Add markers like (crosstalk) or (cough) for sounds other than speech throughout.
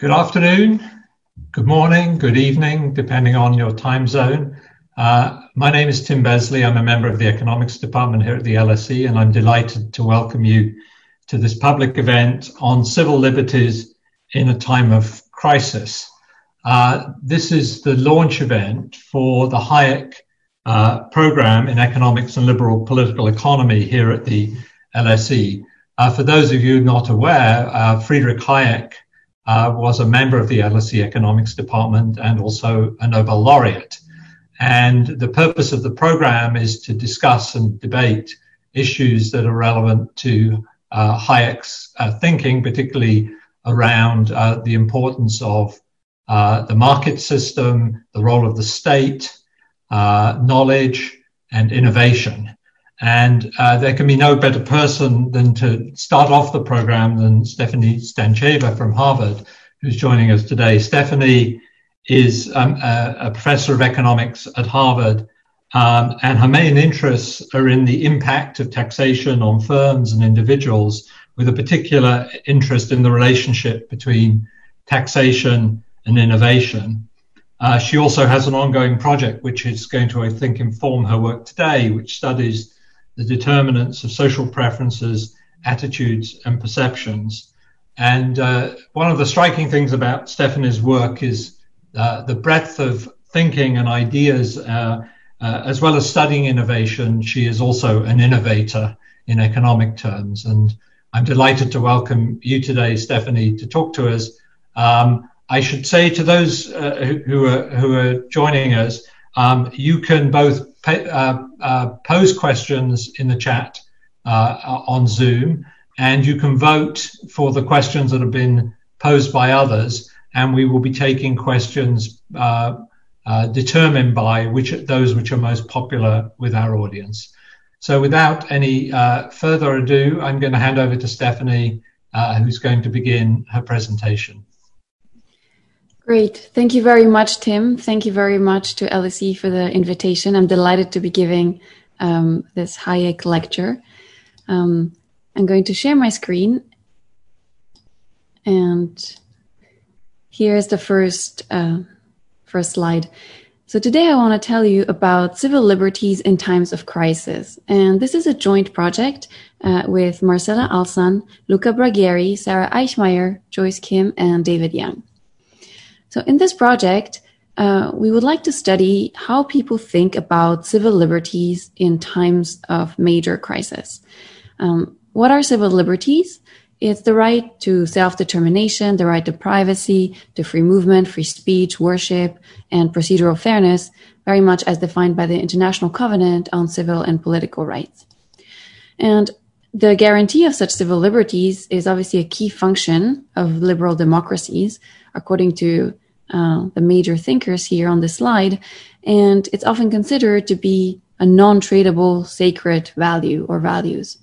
Good afternoon, good morning, good evening, depending on your time zone. Uh, my name is Tim Besley. I'm a member of the economics department here at the LSE, and I'm delighted to welcome you to this public event on civil liberties in a time of crisis. Uh, this is the launch event for the Hayek uh, program in economics and liberal political economy here at the LSE. Uh, for those of you not aware, uh, Friedrich Hayek uh, was a member of the LSE Economics Department and also a Nobel laureate. And the purpose of the program is to discuss and debate issues that are relevant to uh, Hayek's uh, thinking, particularly around uh, the importance of uh, the market system, the role of the state, uh, knowledge, and innovation. And uh, there can be no better person than to start off the program than Stefanie Stantcheva from Harvard, who's joining us today. Stefanie is um, a, a, professor of economics at Harvard, um, and her main interests are in the impact of taxation on firms and individuals, with a particular interest in the relationship between taxation and innovation. Uh, she also has an ongoing project which is going to, I think, inform her work today, which studies the determinants of social preferences, attitudes, and perceptions. And uh, one of the striking things about Stefanie's work is uh, the breadth of thinking and ideas, uh, uh as well as studying innovation. She is also an innovator in economic terms. And I'm delighted to welcome you today, Stefanie, to talk to us. Um, I should say to those uh, who, are, who are joining us, um, you can both pose questions in the chat uh, on Zoom, and you can vote for the questions that have been posed by others, and we will be taking questions uh, uh, determined by which those which are most popular with our audience. So, without any uh, further ado, I'm going to hand over to Stefanie, who's going to begin her presentation. Great. Thank you very much, Tim. Thank you very much to LSE for the invitation. I'm delighted to be giving um, this Hayek lecture. Um, I'm going to share my screen. And here's the first, uh, first slide. So today I want to tell you about civil liberties in times of crisis. And this is a joint project uh, with Marcella Alsan, Luca Braghieri, Sarah Eichmeyer, Joyce Kim, and David Yang. So in this project, uh, we would like to study how people think about civil liberties in times of major crisis. Um, what are civil liberties? It's the right to self-determination, the right to privacy, to free movement, free speech, worship, and procedural fairness, very much as defined by the International Covenant on Civil and Political Rights. And the guarantee of such civil liberties is obviously a key function of liberal democracies, according to uh, the major thinkers here on the slide. And it's often considered to be a non tradable sacred value or values.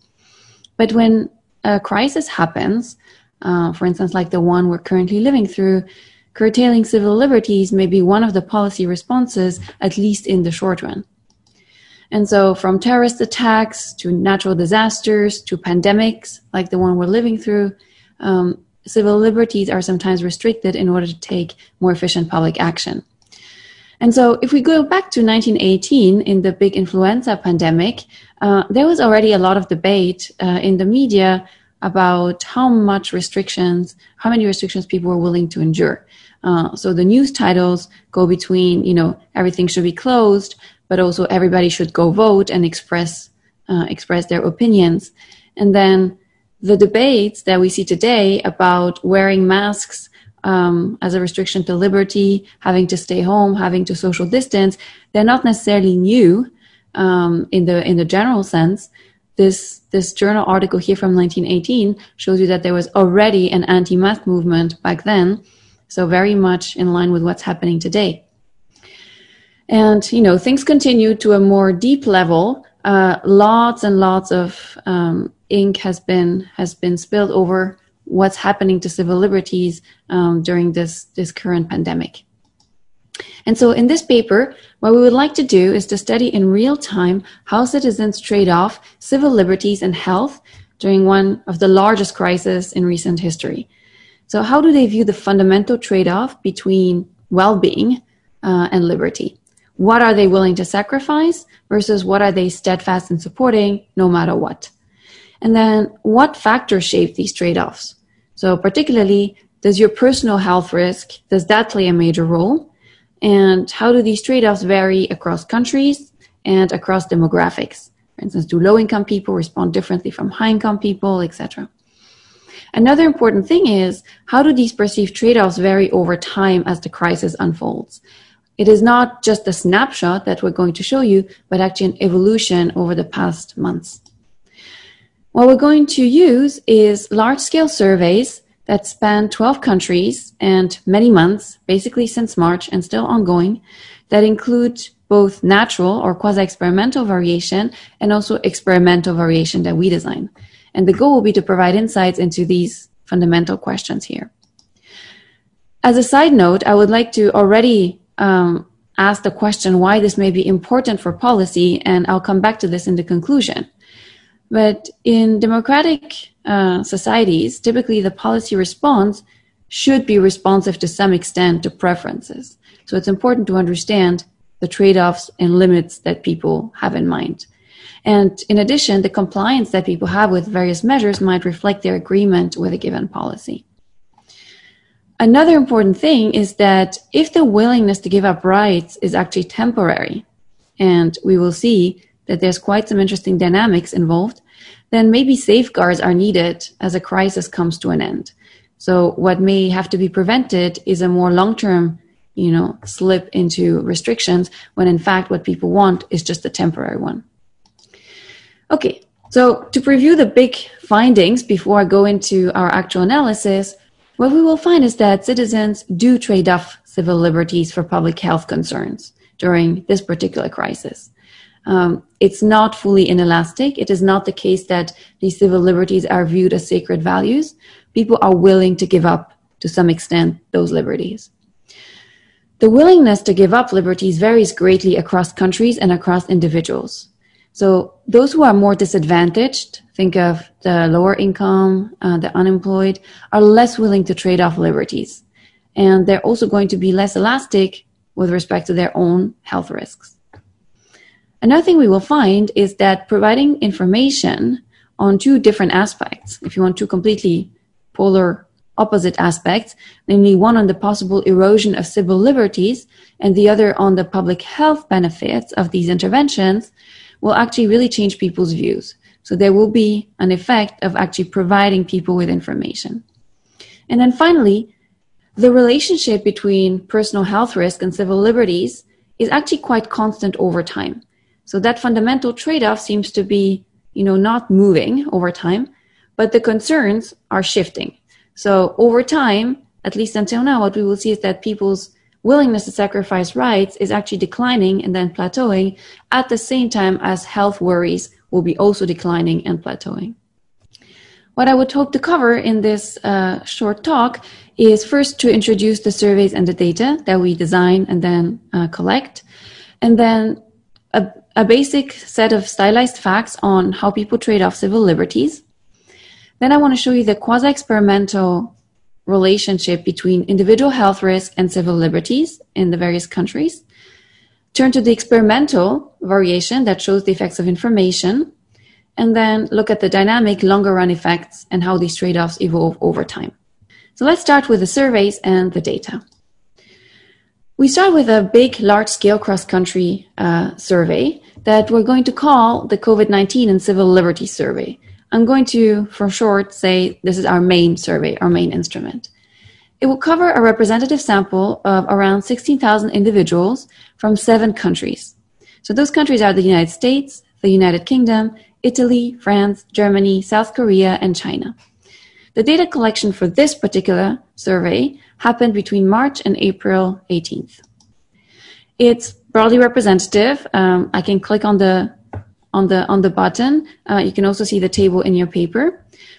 But when a crisis happens, uh, for instance, like the one we're currently living through, curtailing civil liberties may be one of the policy responses, at least in the short run. And so, from terrorist attacks to natural disasters to pandemics like the one we're living through, um, civil liberties are sometimes restricted in order to take more efficient public action. And so, if we go back to 1918 in the big influenza pandemic, uh, there was already a lot of debate uh, in the media about how much restrictions, how many restrictions people were willing to endure. Uh, so the news titles go between, you know, everything should be closed, but also everybody should go vote and express uh, express their opinions. And then the debates that we see today about wearing masks um, as a restriction to liberty, having to stay home, having to social distance, they're not necessarily new um, in the in the general sense. This this journal article here from 1918 shows you that there was already an anti-mask movement back then, so very much in line with what's happening today. And you know things continue to a more deep level. Uh, lots and lots of um, ink has been has been spilled over what's happening to civil liberties um, during this this current pandemic. And so, in this paper, what we would like to do is to study in real time how citizens trade off civil liberties and health during one of the largest crises in recent history. So, how do they view the fundamental trade off between well being uh, and liberty? What are they willing to sacrifice versus what are they steadfast in supporting no matter what? And then, what factors shape these trade offs? So, particularly, does your personal health risk, does that play a major role? And how do these trade offs vary across countries and across demographics? For instance, do low income people respond differently from high income people, etc.? Another important thing is how do these perceived trade offs vary over time as the crisis unfolds? It is not just a snapshot that we're going to show you, but actually an evolution over the past months. What we're going to use is large scale surveys that span 12 countries and many months, basically since March and still ongoing, that include both natural or quasi experimental variation and also experimental variation that we design. And the goal will be to provide insights into these fundamental questions here. As a side note, I would like to already um, ask the question why this may be important for policy, and I'll come back to this in the conclusion. But in democratic uh, societies, typically the policy response should be responsive to some extent to preferences. So it's important to understand the trade offs and limits that people have in mind. And in addition, the compliance that people have with various measures might reflect their agreement with a given policy. Another important thing is that if the willingness to give up rights is actually temporary, and we will see that there's quite some interesting dynamics involved, then maybe safeguards are needed as a crisis comes to an end. So what may have to be prevented is a more long-term, you know, slip into restrictions when in fact what people want is just a temporary one. Okay. So to preview the big findings before I go into our actual analysis, what we will find is that citizens do trade off civil liberties for public health concerns during this particular crisis. Um, it's not fully inelastic. It is not the case that these civil liberties are viewed as sacred values. People are willing to give up, to some extent, those liberties. The willingness to give up liberties varies greatly across countries and across individuals. So those who are more disadvantaged, think of the lower income, uh, the unemployed, are less willing to trade off liberties. And they're also going to be less elastic with respect to their own health risks. Another thing we will find is that providing information on two different aspects, if you want two completely polar opposite aspects, namely one on the possible erosion of civil liberties and the other on the public health benefits of these interventions, will actually really change people's views. So there will be an effect of actually providing people with information. And then finally, the relationship between personal health risk and civil liberties is actually quite constant over time. So that fundamental trade-off seems to be, you know, not moving over time, but the concerns are shifting. So over time, at least until now, what we will see is that people's willingness to sacrifice rights is actually declining and then plateauing at the same time as health worries will be also declining and plateauing. What I would hope to cover in this uh, short talk is first to introduce the surveys and the data that we design and then uh, collect, and then a, a basic set of stylized facts on how people trade off civil liberties. Then I want to show you the quasi experimental relationship between individual health risk and civil liberties in the various countries. Turn to the experimental variation that shows the effects of information, and then look at the dynamic longer run effects and how these trade offs evolve over time. So let's start with the surveys and the data. We start with a big, large scale cross country uh, survey that we're going to call the COVID 19 and Civil Liberties Survey. I'm going to, for short, say this is our main survey, our main instrument. It will cover a representative sample of around 16,000 individuals from seven countries. So those countries are the United States, the United Kingdom, Italy, France, Germany, South Korea, and China. The data collection for this particular survey happened between March and April 18th. It's broadly representative. Um, I can click on the on the on the button. Uh, you can also see the table in your paper.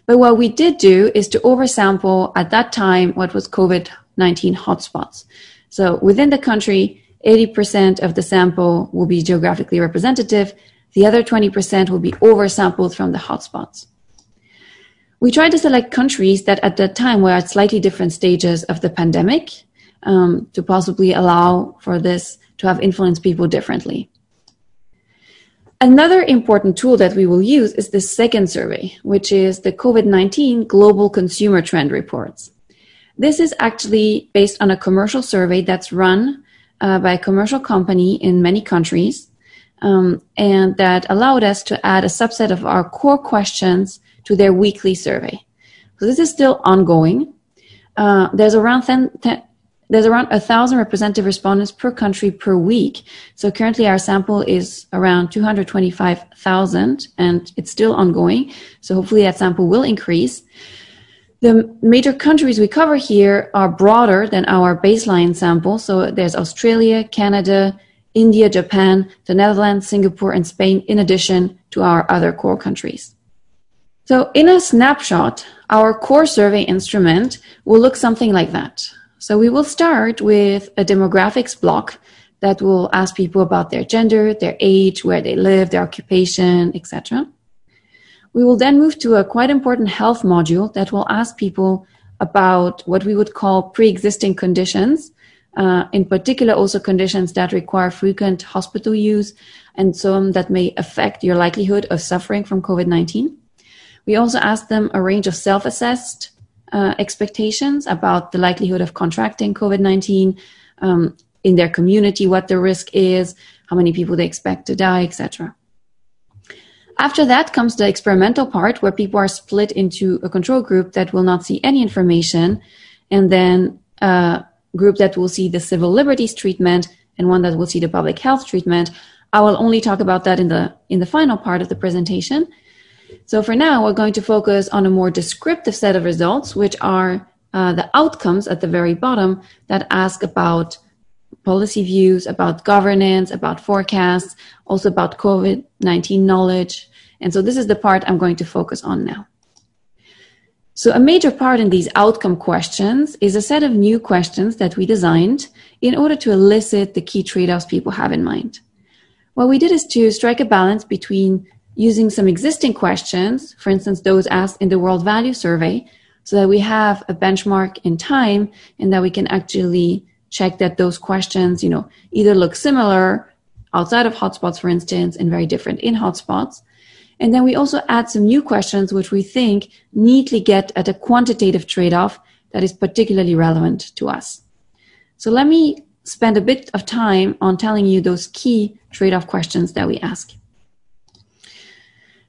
But what we did do is to oversample at that time what was COVID-19 hotspots. So within the country, 80% of the sample will be geographically representative. The other 20% will be oversampled from the hotspots. We tried to select countries that at that time were at slightly different stages of the pandemic um, to possibly allow for this to have influenced people differently. Another important tool that we will use is the second survey, which is the COVID 19 Global Consumer Trend Reports. This is actually based on a commercial survey that's run uh, by a commercial company in many countries, um, and that allowed us to add a subset of our core questions to their weekly survey. So this is still ongoing. Uh, there's around 10, 10, there's around a thousand representative respondents per country per week. So currently our sample is around 225,000 and it's still ongoing. So hopefully that sample will increase. The major countries we cover here are broader than our baseline sample. So there's Australia, Canada, India, Japan, the Netherlands, Singapore, and Spain, in addition to our other core countries. So in a snapshot, our core survey instrument will look something like that. So we will start with a demographics block that will ask people about their gender, their age, where they live, their occupation, etc. We will then move to a quite important health module that will ask people about what we would call pre-existing conditions, uh, in particular also conditions that require frequent hospital use and some that may affect your likelihood of suffering from COVID-19. We also ask them a range of self-assessed uh, expectations about the likelihood of contracting COVID 19 um, in their community, what the risk is, how many people they expect to die, etc. After that comes the experimental part where people are split into a control group that will not see any information and then a group that will see the civil liberties treatment and one that will see the public health treatment. I will only talk about that in the in the final part of the presentation. So for now, we're going to focus on a more descriptive set of results, which are uh, the outcomes at the very bottom that ask about policy views, about governance, about forecasts, also about COVID 19 knowledge. And so this is the part I'm going to focus on now. So a major part in these outcome questions is a set of new questions that we designed in order to elicit the key trade-offs people have in mind. What we did is to strike a balance between using some existing questions, for instance, those asked in the World Value Survey, so that we have a benchmark in time and that we can actually check that those questions, you know, either look similar outside of hotspots, for instance, and very different in hotspots. And then we also add some new questions, which we think neatly get at a quantitative trade-off that is particularly relevant to us. So let me spend a bit of time on telling you those key trade-off questions that we ask.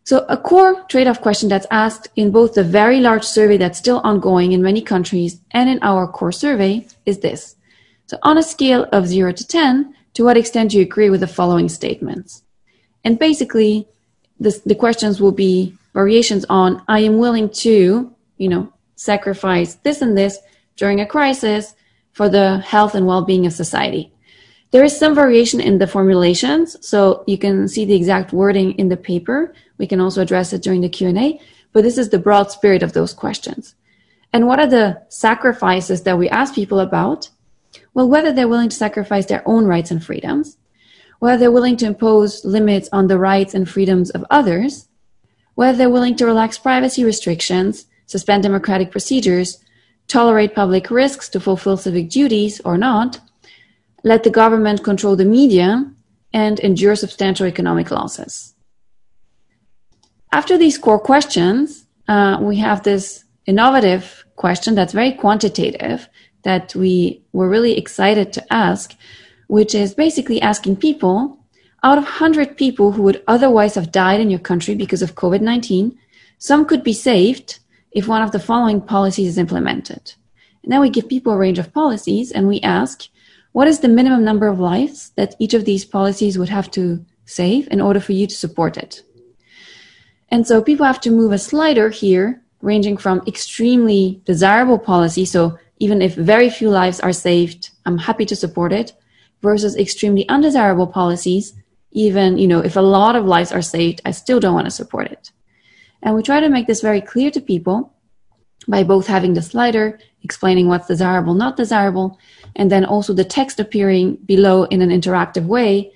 So a core trade-off question that's asked in both the very large survey that's still ongoing in many countries and in our core survey is this. So on a scale of 0 to 10, to what extent do you agree with the following statements? And basically, this, the questions will be variations on, I am willing to, you know, sacrifice this and this during a crisis for the health and well-being of society. There is some variation in the formulations, so you can see the exact wording in the paper. We can also address it during the Q&A, but this is the broad spirit of those questions. And what are the sacrifices that we ask people about? Well, whether they're willing to sacrifice their own rights and freedoms, whether they're willing to impose limits on the rights and freedoms of others, whether they're willing to relax privacy restrictions, suspend democratic procedures, tolerate public risks to fulfill civic duties or not, let the government control the media, and endure substantial economic losses. After these core questions, uh, we have this innovative question that's very quantitative that we were really excited to ask, which is basically asking people out of 100 people who would otherwise have died in your country because of COVID 19, some could be saved if one of the following policies is implemented. And then we give people a range of policies and we ask, what is the minimum number of lives that each of these policies would have to save in order for you to support it? And so people have to move a slider here, ranging from extremely desirable policy, so even if very few lives are saved, I'm happy to support it, versus extremely undesirable policies, even, you know, if a lot of lives are saved, I still don't want to support it. And we try to make this very clear to people by both having the slider explaining what's desirable, not desirable, and then also the text appearing below in an interactive way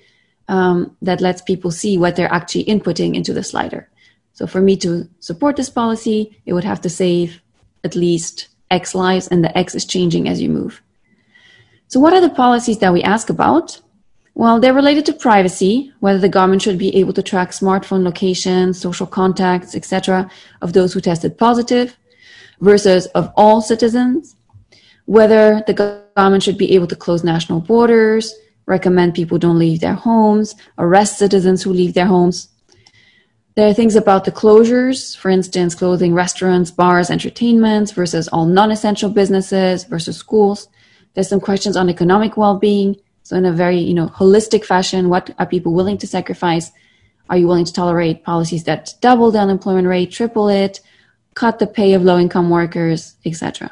um, that lets people see what they're actually inputting into the slider. So for me to support this policy, it would have to save at least X lives, and the X is changing as you move. So what are the policies that we ask about? Well, they're related to privacy, whether the government should be able to track smartphone locations, social contacts, etc., of those who tested positive versus of all citizens, whether the government should be able to close national borders, recommend people don't leave their homes, arrest citizens who leave their homes. There are things about the closures, for instance, closing restaurants, bars, entertainments versus all non-essential businesses versus schools. There's some questions on economic well-being. So in a very, you know, holistic fashion, what are people willing to sacrifice? Are you willing to tolerate policies that double the unemployment rate, triple it, cut the pay of low-income workers, etc.?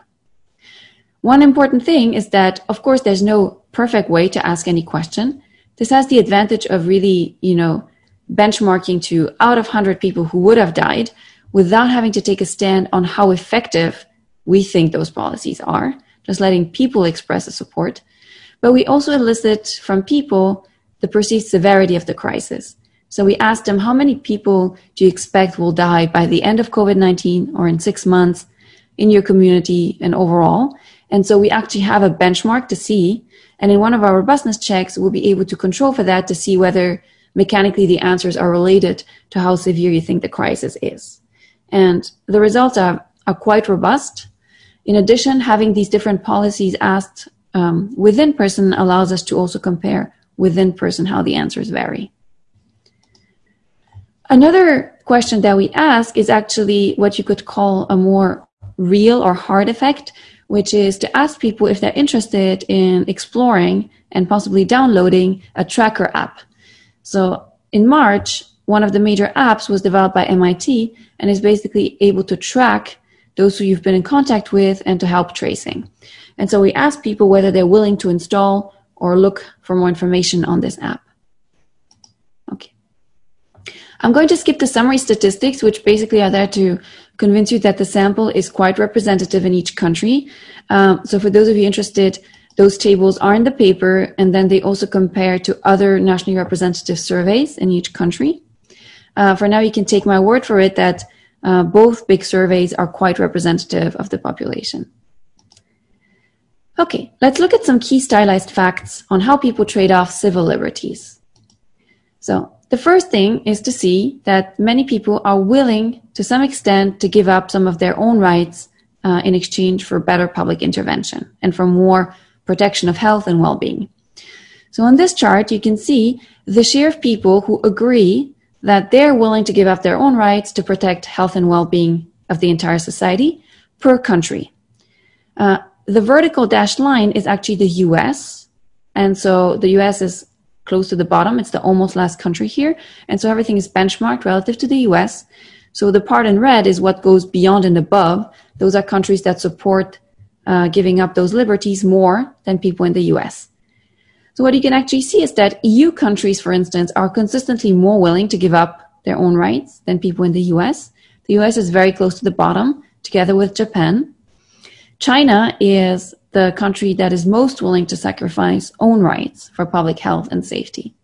One important thing is that, of course, there's no perfect way to ask any question. This has the advantage of really, you know, benchmarking to out of 100 people who would have died without having to take a stand on how effective we think those policies are, just letting people express a support. But we also elicit from people the perceived severity of the crisis. So we asked them, how many people do you expect will die by the end of COVID 19 or in six months in your community and overall? And so we actually have a benchmark to see. And in one of our robustness checks, we'll be able to control for that to see whether mechanically the answers are related to how severe you think the crisis is. And the results are, are quite robust. In addition, having these different policies asked um, within person allows us to also compare within person how the answers vary. Another question that we ask is actually what you could call a more real or hard effect, which is to ask people if they're interested in exploring and possibly downloading a tracker app. So in March, one of the major apps was developed by MIT and is basically able to track those who you've been in contact with and to help tracing. And so we asked people whether they're willing to install or look for more information on this app. I'm going to skip the summary statistics, which basically are there to convince you that the sample is quite representative in each country. Um, so for those of you interested, those tables are in the paper, and then they also compare to other nationally representative surveys in each country. Uh, for now, you can take my word for it that uh, both big surveys are quite representative of the population. Okay, let's look at some key stylized facts on how people trade off civil liberties. So, the first thing is to see that many people are willing, to some extent, to give up some of their own rights uh, in exchange for better public intervention and for more protection of health and well-being. So on this chart, you can see the share of people who agree that they're willing to give up their own rights to protect health and well-being of the entire society per country. Uh, the vertical dashed line is actually the US. And so the US is close to the bottom. It's the almost last country here. And so everything is benchmarked relative to the US. So the part in red is what goes beyond and above. Those are countries that support uh, giving up those liberties more than people in the US. So what you can actually see is that EU countries, for instance, are consistently more willing to give up their own rights than people in the US. The US is very close to the bottom, together with Japan. China is the country that is most willing to sacrifice own rights for public health and safety.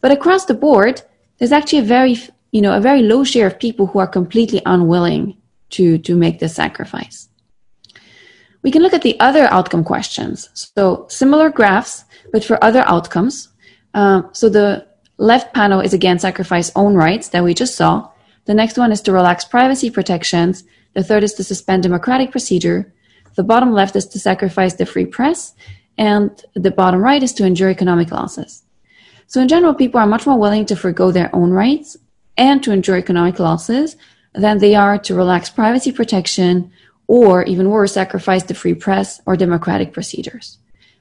But across the board, there's actually a very, you know, a very low share of people who are completely unwilling to, to make this sacrifice. We can look at the other outcome questions. So similar graphs, but for other outcomes. Uh, so the left panel is again sacrifice own rights that we just saw. The next one is to relax privacy protections. The third is to suspend democratic procedure. The bottom left is to sacrifice the free press, and the bottom right is to endure economic losses. So in general, people are much more willing to forego their own rights and to endure economic losses than they are to relax privacy protection or even worse, sacrifice the free press or democratic procedures.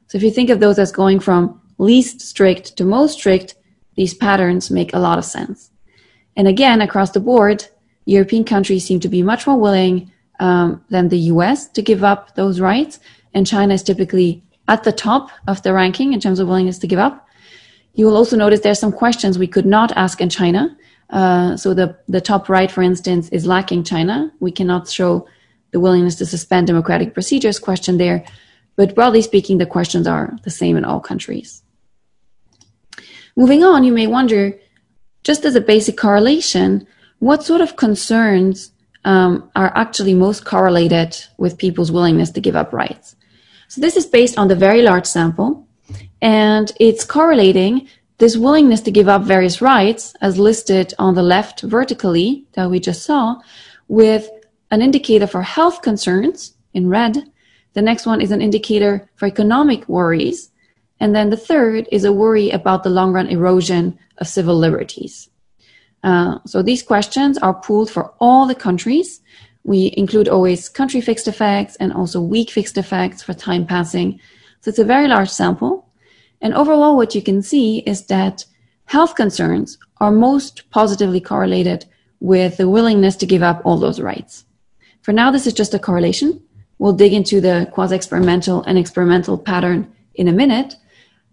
So if you think of those as going from least strict to most strict, these patterns make a lot of sense. And again, across the board, European countries seem to be much more willing um, than the US to give up those rights. And China is typically at the top of the ranking in terms of willingness to give up. You will also notice there's some questions we could not ask in China. Uh, so the, the top right, for instance, is lacking China. We cannot show the willingness to suspend democratic procedures question there. But broadly speaking, the questions are the same in all countries. Moving on, you may wonder, just as a basic correlation, what sort of concerns um, are actually most correlated with people's willingness to give up rights. So this is based on the very large sample, and it's correlating this willingness to give up various rights, as listed on the left vertically that we just saw, with an indicator for health concerns in red. The next one is an indicator for economic worries. And then the third is a worry about the long run erosion of civil liberties. Uh, so these questions are pooled for all the countries. We include always country fixed effects and also week fixed effects for time passing. So it's a very large sample. And overall, what you can see is that health concerns are most positively correlated with the willingness to give up all those rights. For now, this is just a correlation. We'll dig into the quasi-experimental and experimental pattern in a minute.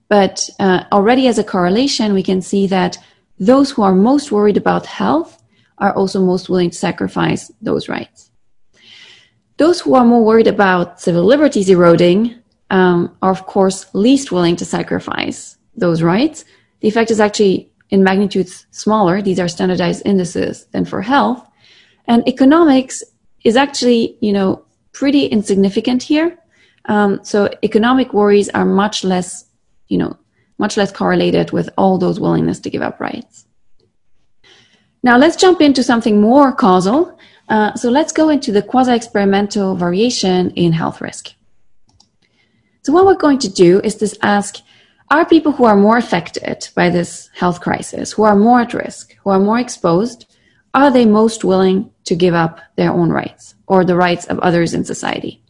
But uh, already as a correlation, we can see that those who are most worried about health are also most willing to sacrifice those rights. Those who are more worried about civil liberties eroding um, are, of course, least willing to sacrifice those rights. The effect is actually in magnitudes smaller. These are standardized indices than for health. And economics is actually, you know, pretty insignificant here. Um, so economic worries are much less, you know, much less correlated with all those willingness to give up rights. Now let's jump into something more causal. Uh, so let's go into the quasi-experimental variation in health risk. So what we're going to do is to ask, are people who are more affected by this health crisis, who are more at risk, who are more exposed, are they most willing to give up their own rights or the rights of others in society?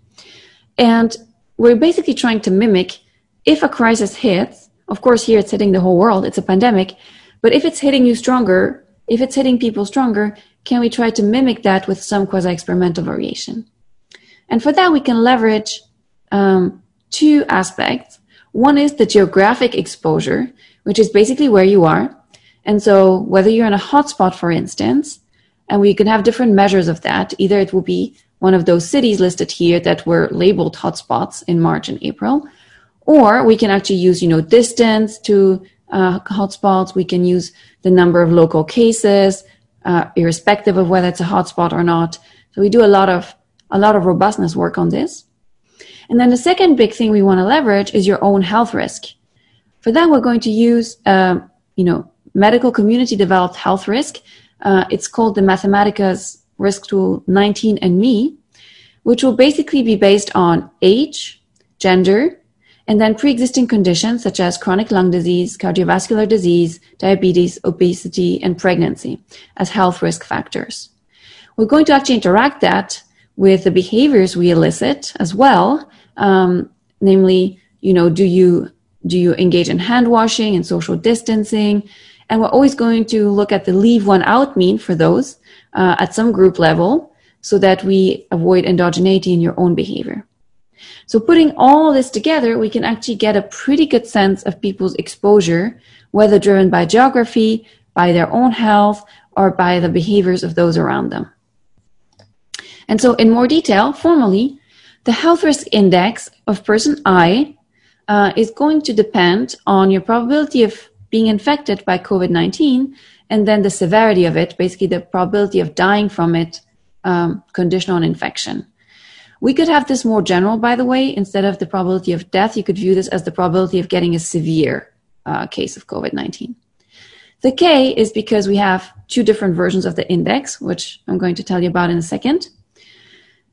And we're basically trying to mimic if a crisis hits, of course, here it's hitting the whole world, it's a pandemic, but if it's hitting you stronger, if it's hitting people stronger, can we try to mimic that with some quasi experimental variation? And for that, we can leverage um, two aspects. One is the geographic exposure, which is basically where you are. And so whether you're in a hotspot, for instance, and we can have different measures of that, either it will be one of those cities listed here that were labeled hotspots in March and April, or we can actually use, you know, distance to uh, hotspots. We can use the number of local cases, uh, irrespective of whether it's a hotspot or not. So we do a lot of a lot of robustness work on this. And then the second big thing we want to leverage is your own health risk. For that, we're going to use, uh, you know, medical community developed health risk. Uh, it's called the Mathematica's risk tool 19andMe, which will basically be based on age, gender, and then pre-existing conditions such as chronic lung disease, cardiovascular disease, diabetes, obesity, and pregnancy as health risk factors. We're going to actually interact that with the behaviors we elicit as well, um, namely, you know, do you do you engage in hand washing and social distancing? And we're always going to look at the leave one out mean for those uh, at some group level so that we avoid endogeneity in your own behavior. So putting all this together, we can actually get a pretty good sense of people's exposure, whether driven by geography, by their own health, or by the behaviors of those around them. And so in more detail, formally, the health risk index of person I uh, is going to depend on your probability of being infected by COVID-19 and then the severity of it, basically the probability of dying from it, um, conditional on infection. We could have this more general, by the way. Instead of the probability of death, you could view this as the probability of getting a severe uh, case of COVID 19. The K is because we have two different versions of the index, which I'm going to tell you about in a second.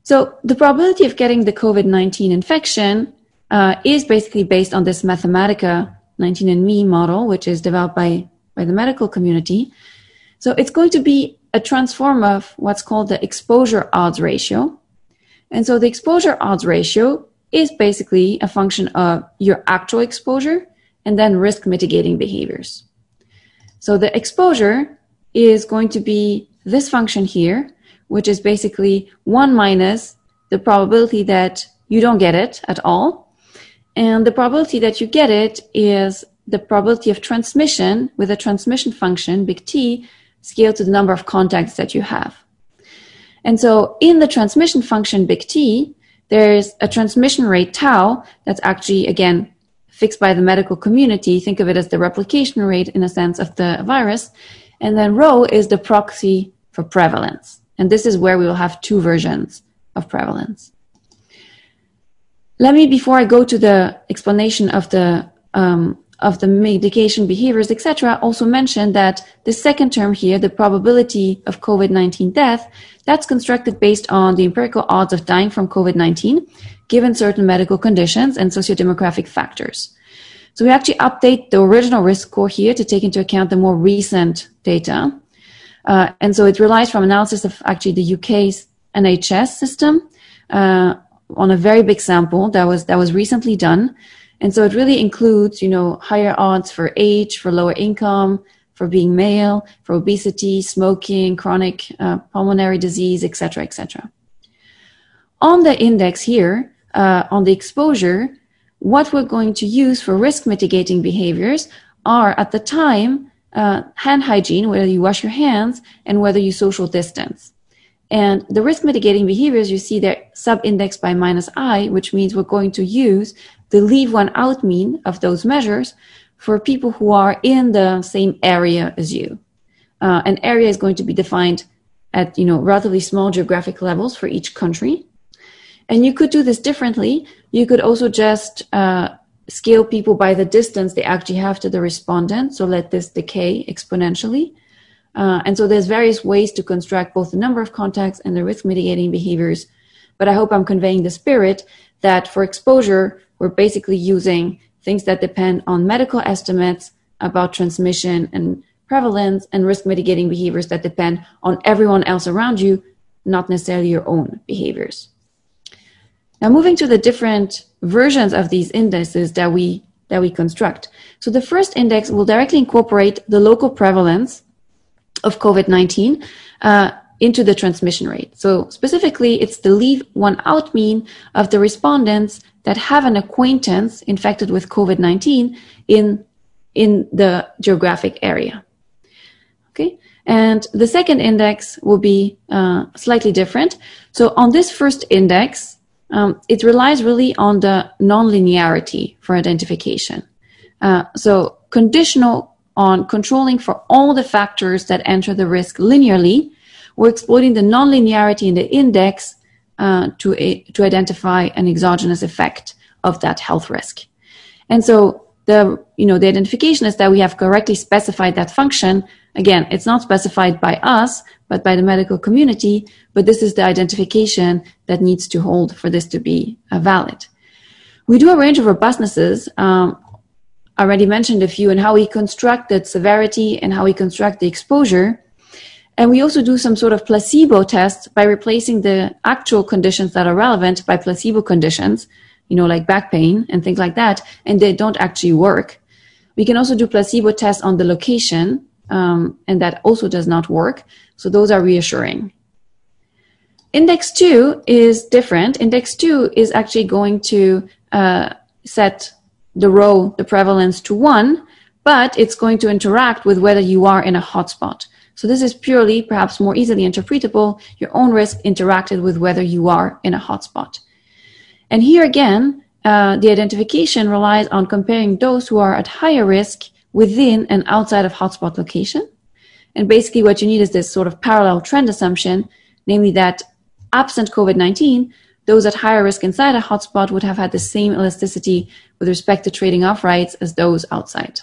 So the probability of getting the COVID 19 infection uh, is basically based on this Mathematica 19andMe model, which is developed by, by the medical community. So it's going to be a transform of what's called the exposure odds ratio. And so the exposure odds ratio is basically a function of your actual exposure and then risk mitigating behaviors. So the exposure is going to be this function here, which is basically one minus the probability that you don't get it at all. And the probability that you get it is the probability of transmission with a transmission function, big T, scaled to the number of contacts that you have. And so in the transmission function big T, there's a transmission rate tau that's actually, again, fixed by the medical community. Think of it as the replication rate in a sense of the virus. And then rho is the proxy for prevalence. And this is where we will have two versions of prevalence. Let me, before I go to the explanation of the um, of the medication behaviors, etc., also mention that the second term here, the probability of COVID-19 death, that's constructed based on the empirical odds of dying from COVID-19, given certain medical conditions and sociodemographic factors. So we actually update the original risk score here to take into account the more recent data. Uh, and so it relies from analysis of actually the UK's NHS system uh, on a very big sample that was that was recently done. And so it really includes, you know, higher odds for age, for lower income, for being male, for obesity, smoking, chronic uh, pulmonary disease, etc., etc. On the index here, uh, on the exposure, what we're going to use for risk mitigating behaviors are at the time uh, hand hygiene, whether you wash your hands and whether you social distance. And the risk mitigating behaviors, you see they're sub-indexed by minus i, which means we're going to use the leave one out mean of those measures for people who are in the same area as you. Uh, an area is going to be defined at, you know, relatively small geographic levels for each country. And you could do this differently. You could also just uh, scale people by the distance they actually have to the respondent. So let this decay exponentially. Uh, and so there's various ways to construct both the number of contacts and the risk mitigating behaviors. But I hope I'm conveying the spirit that for exposure, we're basically using things that depend on medical estimates about transmission and prevalence and risk mitigating behaviors that depend on everyone else around you, not necessarily your own behaviors. Now, moving to the different versions of these indices that we that we construct. So the first index will directly incorporate the local prevalence of COVID-19 uh, into the transmission rate. So specifically, it's the leave one out mean of the respondents that have an acquaintance infected with COVID-19 in in the geographic area. Okay. And the second index will be uh, slightly different. So on this first index, um, it relies really on the nonlinearity for identification. Uh, so conditional on controlling for all the factors that enter the risk linearly, we're exploiting the nonlinearity in the index uh, to, to identify an exogenous effect of that health risk. And so the, you know, the identification is that we have correctly specified that function. Again, it's not specified by us, but by the medical community. But this is the identification that needs to hold for this to be uh, valid. We do a range of robustnesses. Um, already mentioned a few and how we construct the severity and how we construct the exposure. And we also do some sort of placebo tests by replacing the actual conditions that are relevant by placebo conditions, you know, like back pain and things like that, and they don't actually work. We can also do placebo tests on the location um, and that also does not work. So those are reassuring. Index two is different. Index two is actually going to uh, set the rho, the prevalence to one, but it's going to interact with whether you are in a hotspot. So this is purely, perhaps more easily interpretable, your own risk interacted with whether you are in a hotspot. And here again, uh, the identification relies on comparing those who are at higher risk within and outside of hotspot location. And basically what you need is this sort of parallel trend assumption, namely that absent COVID-19, those at higher risk inside a hotspot would have had the same elasticity with respect to trading off rights as those outside.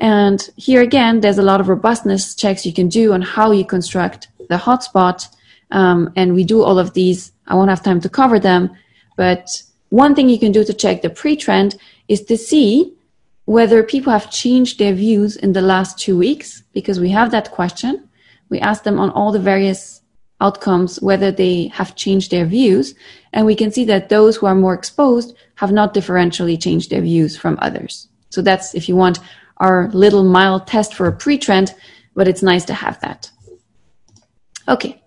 And here again, there's a lot of robustness checks you can do on how you construct the hotspot. Um, and we do all of these. I won't have time to cover them, but one thing you can do to check the pre-trend is to see whether people have changed their views in the last two weeks, because we have that question. We ask them on all the various outcomes whether they have changed their views. And we can see that those who are more exposed have not differentially changed their views from others. So that's, if you want, our little mild test for a pre-trend, but it's nice to have that. Okay.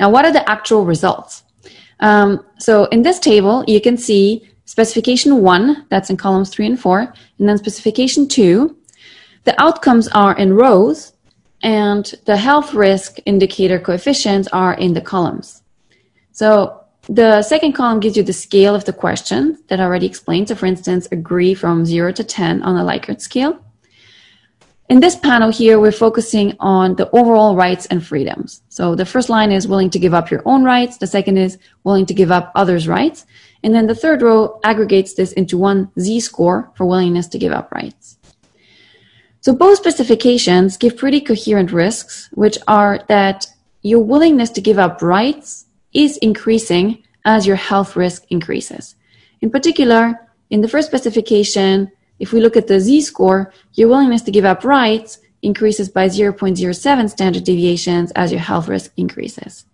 Now, what are the actual results? Um, so in this table, you can see specification one, that's in columns three and four, and then specification two. The outcomes are in rows, and the health risk indicator coefficients are in the columns. So the second column gives you the scale of the question that I already explained. So for instance, agree from zero to 10 on the Likert scale. In this panel here, we're focusing on the overall rights and freedoms. So the first line is willing to give up your own rights. The second is willing to give up others' rights. And then the third row aggregates this into one Z score for willingness to give up rights. So both specifications give pretty coherent risks, which are that your willingness to give up rights is increasing as your health risk increases. In particular, in the first specification, if we look at the z-score, your willingness to give up rights increases by 0.07 standard deviations as your health risk increases.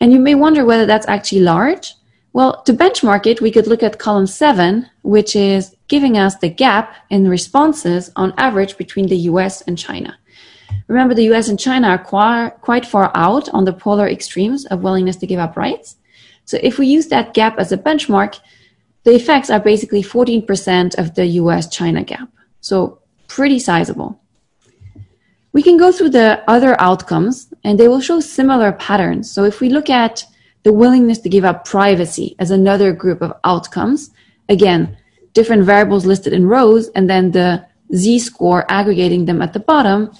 And you may wonder whether that's actually large. Well, to benchmark it, we could look at column 7, which is giving us the gap in responses on average between the US and China. Remember, the US and China are quite far out on the polar extremes of willingness to give up rights. So if we use that gap as a benchmark, the effects are basically 14% of the US China gap. So pretty sizable. We can go through the other outcomes and they will show similar patterns. So if we look at the willingness to give up privacy as another group of outcomes, again, different variables listed in rows and then the Z score aggregating them at the bottom,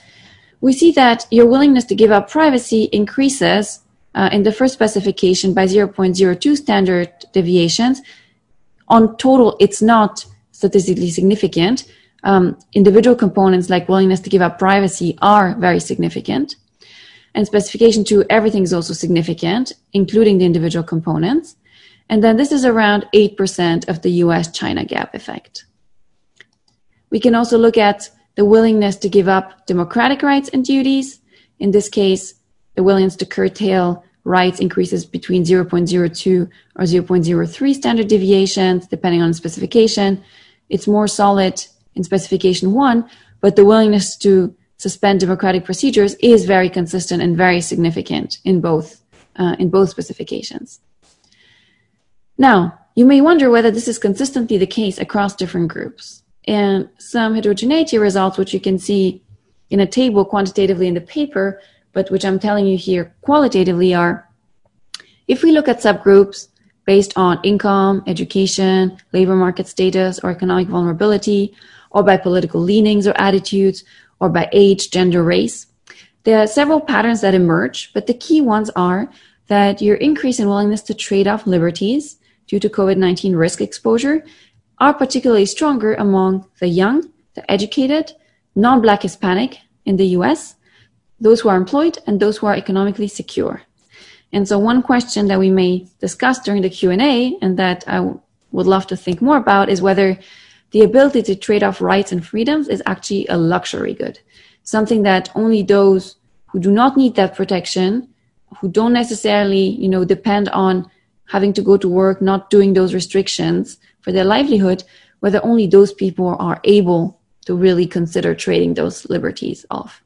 we see that your willingness to give up privacy increases uh, in the first specification by 0.02 standard deviations on total, it's not statistically significant. Um, individual components like willingness to give up privacy are very significant. And specification two, everything is also significant, including the individual components. And then this is around 8% of the US China gap effect. We can also look at the willingness to give up democratic rights and duties. In this case, the willingness to curtail rights increases between 0.02 or 0.03 standard deviations, depending on specification. It's more solid in specification one, but the willingness to suspend democratic procedures is very consistent and very significant in both, uh, in both specifications. Now, you may wonder whether this is consistently the case across different groups. And some heterogeneity results, which you can see in a table quantitatively in the paper, but which I'm telling you here qualitatively are if we look at subgroups based on income, education, labor market status, or economic vulnerability, or by political leanings or attitudes, or by age, gender, race, there are several patterns that emerge, but the key ones are that your increase in willingness to trade off liberties due to COVID 19 risk exposure are particularly stronger among the young, the educated, non Black Hispanic in the US, those who are employed and those who are economically secure. And so one question that we may discuss during the Q&A and that I w- would love to think more about is whether the ability to trade off rights and freedoms is actually a luxury good, something that only those who do not need that protection, who don't necessarily, you know, depend on having to go to work, not doing those restrictions for their livelihood, whether only those people are able to really consider trading those liberties off.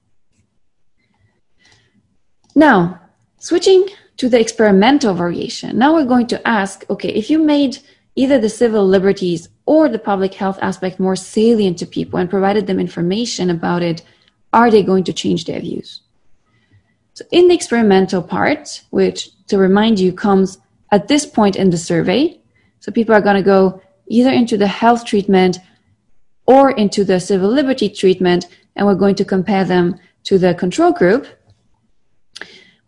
Now, switching to the experimental variation, now we're going to ask, okay, if you made either the civil liberties or the public health aspect more salient to people and provided them information about it, are they going to change their views? So in the experimental part, which to remind you comes at this point in the survey, so people are going to go either into the health treatment or into the civil liberty treatment, and we're going to compare them to the control group.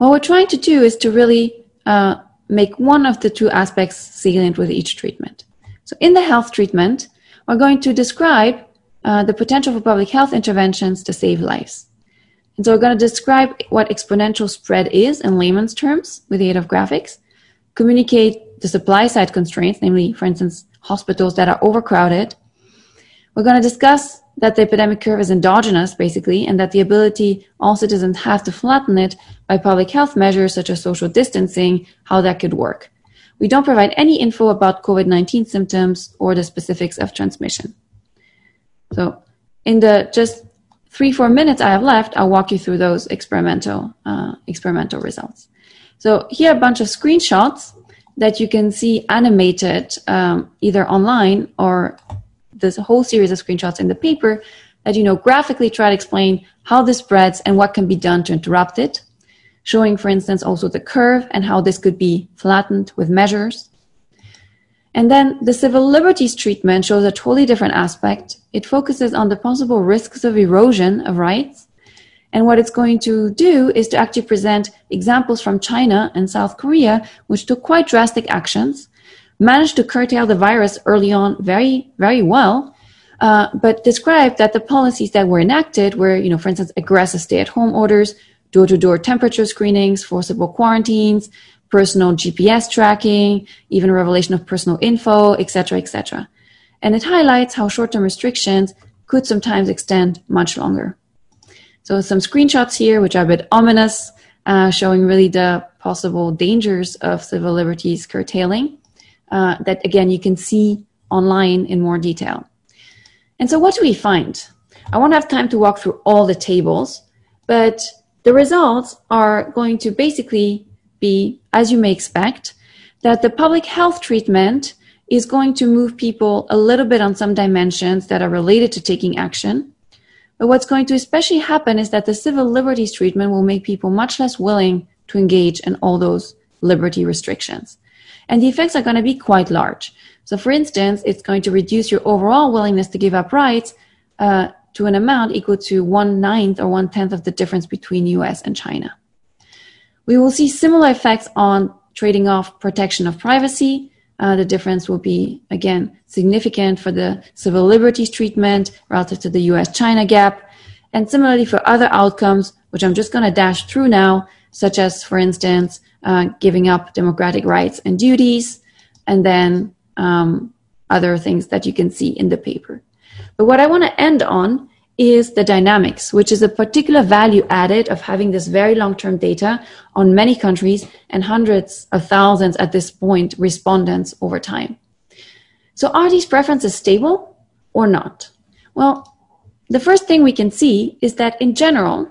What we're trying to do is to really uh, make one of the two aspects salient with each treatment. So in the health treatment, we're going to describe uh, the potential for public health interventions to save lives. And so we're going to describe what exponential spread is in layman's terms with the aid of graphics, communicate the supply side constraints, namely, for instance, hospitals that are overcrowded. We're going to discuss that the epidemic curve is endogenous, basically, and that the ability all citizens have to flatten it by public health measures such as social distancing, how that could work. We don't provide any info about COVID 19 symptoms or the specifics of transmission. So, in the just three, four minutes I have left, I'll walk you through those experimental, uh, experimental results. So, here are a bunch of screenshots that you can see animated um, either online or this whole series of screenshots in the paper that you know graphically try to explain how this spreads and what can be done to interrupt it showing for instance also the curve and how this could be flattened with measures And then the civil liberties treatment shows a totally different aspect. It focuses on the possible risks of erosion of rights. And what it's going to do is to actually present examples from China and South Korea, which took quite drastic actions, managed to curtail the virus early on very, very well, uh, but described that the policies that were enacted were, you know, for instance, aggressive stay-at-home orders, door-to-door temperature screenings, forcible quarantines, personal GPS tracking, even revelation of personal info, etc., etc. And it highlights how short-term restrictions could sometimes extend much longer. So some screenshots here, which are a bit ominous, uh, showing really the possible dangers of civil liberties curtailing. Uh, that again, you can see online in more detail. And so what do we find? I won't have time to walk through all the tables, but the results are going to basically be, as you may expect, that the public health treatment is going to move people a little bit on some dimensions that are related to taking action. But what's going to especially happen is that the civil liberties treatment will make people much less willing to engage in all those liberty restrictions. And the effects are going to be quite large. So, for instance, it's going to reduce your overall willingness to give up rights uh, to an amount equal to one ninth or one tenth of the difference between US and China. We will see similar effects on trading off protection of privacy. Uh, the difference will be, again, significant for the civil liberties treatment relative to the US China gap. And similarly for other outcomes, which I'm just going to dash through now, such as, for instance, uh, giving up democratic rights and duties, and then um, other things that you can see in the paper. But what I want to end on is the dynamics, which is a particular value added of having this very long-term data on many countries and hundreds of thousands at this point respondents over time. So are these preferences stable or not? Well, the first thing we can see is that in general,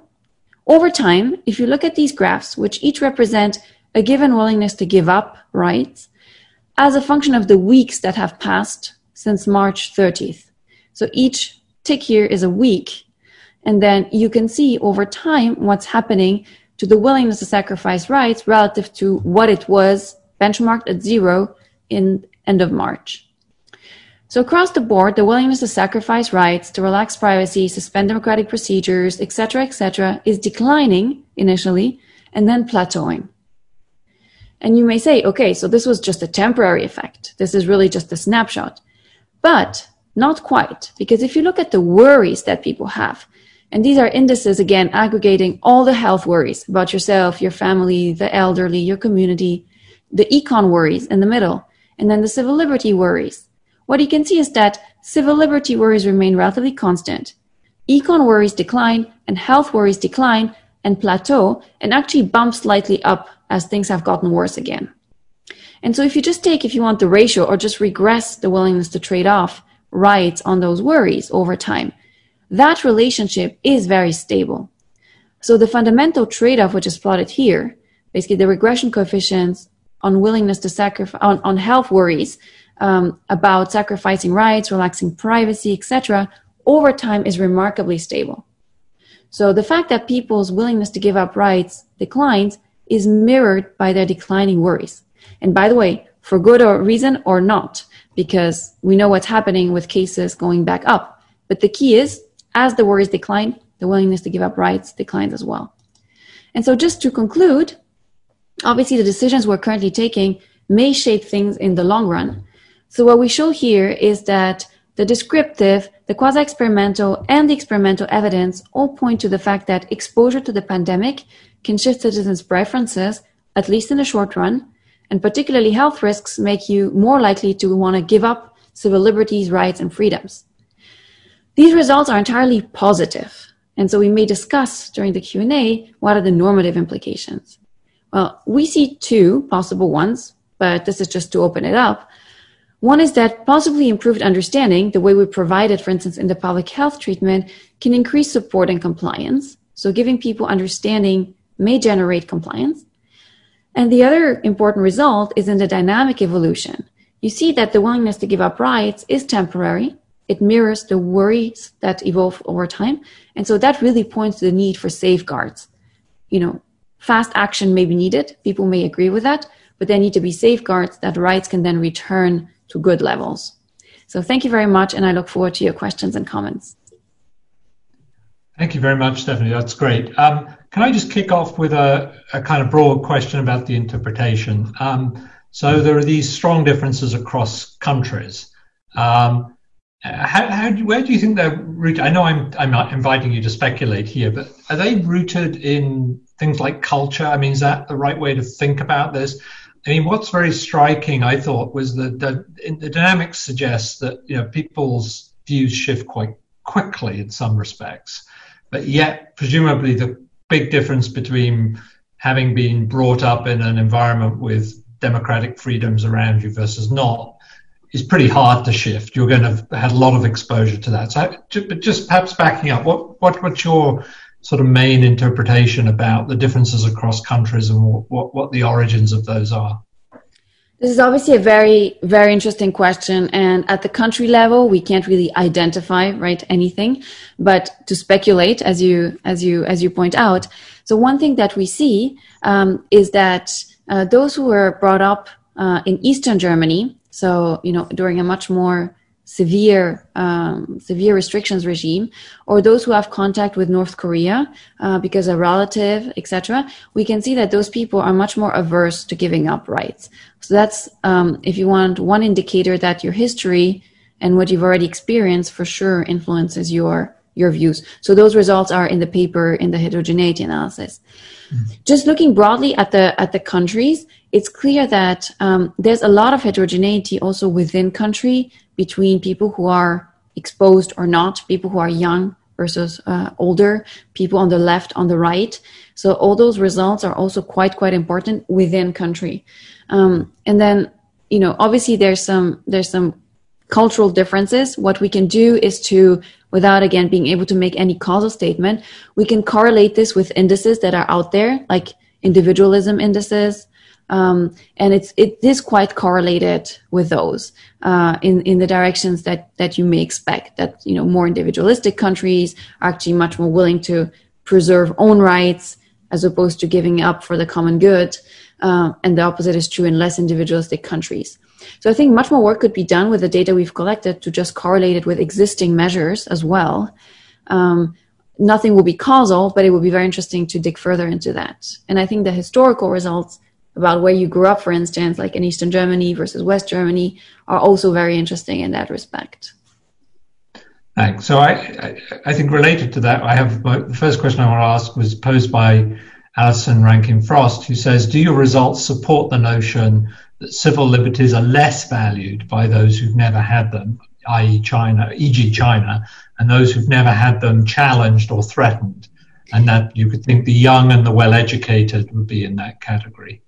over time, if you look at these graphs, which each represent a given willingness to give up rights as a function of the weeks that have passed since March 30th. So each tick here is a week. And then you can see over time what's happening to the willingness to sacrifice rights relative to what it was benchmarked at zero in end of March. So across the board, the willingness to sacrifice rights, to relax privacy, suspend democratic procedures, etc., etc., is declining initially and then plateauing. And you may say, okay, so this was just a temporary effect. This is really just a snapshot. But not quite, because if you look at the worries that people have, and these are indices again aggregating all the health worries about yourself, your family, the elderly, your community, the econ worries in the middle, and then the civil liberty worries. What you can see is that civil liberty worries remain relatively constant. Econ worries decline and health worries decline and plateau and actually bump slightly up as things have gotten worse again. And so if you just take, if you want the ratio or just regress the willingness to trade off, rights on those worries over time, that relationship is very stable. So the fundamental trade-off, which is plotted here, basically the regression coefficients on willingness to sacrifice, on, on health worries um, about sacrificing rights, relaxing privacy, etc., over time is remarkably stable. So the fact that people's willingness to give up rights declines is mirrored by their declining worries. And by the way, for good or reason or not, because we know what's happening with cases going back up. But the key is, as the worries decline, the willingness to give up rights declines as well. And so just to conclude, obviously the decisions we're currently taking may shape things in the long run. So what we show here is that the descriptive, the quasi-experimental, and the experimental evidence all point to the fact that exposure to the pandemic can shift citizens' preferences, at least in the short run, and particularly health risks make you more likely to want to give up civil liberties, rights, and freedoms. These results are entirely positive, and so we may discuss during the Q&A what are the normative implications. Well, we see two possible ones, but this is just to open it up. One is that possibly improved understanding, the way we provide it, for instance, in the public health treatment, can increase support and compliance. So giving people understanding may generate compliance. And the other important result is in the dynamic evolution. You see that the willingness to give up rights is temporary. It mirrors the worries that evolve over time. And so that really points to the need for safeguards. You know, fast action may be needed. People may agree with that, but there need to be safeguards that rights can then return to good levels. So thank you very much, and I look forward to your questions and comments. Thank you very much, Stefanie. That's great. Um, can I just kick off with a, a, kind of broad question about the interpretation? Um, so there are these strong differences across countries. Um, how, how where do you think they're rooted? I know I'm I'm inviting you to speculate here, but are they rooted in things like culture? I mean, is that the right way to think about this? I mean, what's very striking, I thought, was that the, the dynamics suggest that you know people's views shift quite quickly in some respects, but yet presumably the big difference between having been brought up in an environment with democratic freedoms around you versus not is pretty hard to shift. You're going to have had a lot of exposure to that. So, but just perhaps backing up, what what what's your sort of main interpretation about the differences across countries and what, what, what the origins of those are? This is obviously a very, very interesting question. And at the country level, we can't really identify, right, anything, but to speculate, as you, as you, as you point out. So one thing that we see, um, is that, uh, those who were brought up, uh, in Eastern Germany, so, you know, during a much more severe um, severe restrictions regime, or those who have contact with North Korea uh, because a relative, etc., we can see that those people are much more averse to giving up rights. So that's um, if you want one indicator that your history and what you've already experienced for sure influences your your views. So those results are in the paper in the heterogeneity analysis. Mm-hmm. Just looking broadly at the at the countries, it's clear that um, there's a lot of heterogeneity also within country between people who are exposed or not, people who are young versus uh, older, people on the left, on the right. So all those results are also quite quite important within country. Um, and then you know obviously there's some there's some cultural differences. What we can do is to without again being able to make any causal statement, we can correlate this with indices that are out there, like individualism indices, um, and it's it is quite correlated with those uh, in in the directions that that you may expect. That you know more individualistic countries are actually much more willing to preserve own rights as opposed to giving up for the common good, uh, and the opposite is true in less individualistic countries. So I think much more work could be done with the data we've collected to just correlate it with existing measures as well. Um, nothing will be causal, but it will be very interesting to dig further into that. And I think the historical results about where you grew up, for instance, like in Eastern Germany versus West Germany, are also very interesting in that respect. Thanks. So I, I, I think related to that, I have my, the first question I want to ask was posed by Alison Rankin Frost, who says, "Do your results support the notion that civil liberties are less valued by those who've never had them, i.e., China, e.g., China, and those who've never had them challenged or threatened, and that you could think the young and the well-educated would be in that category."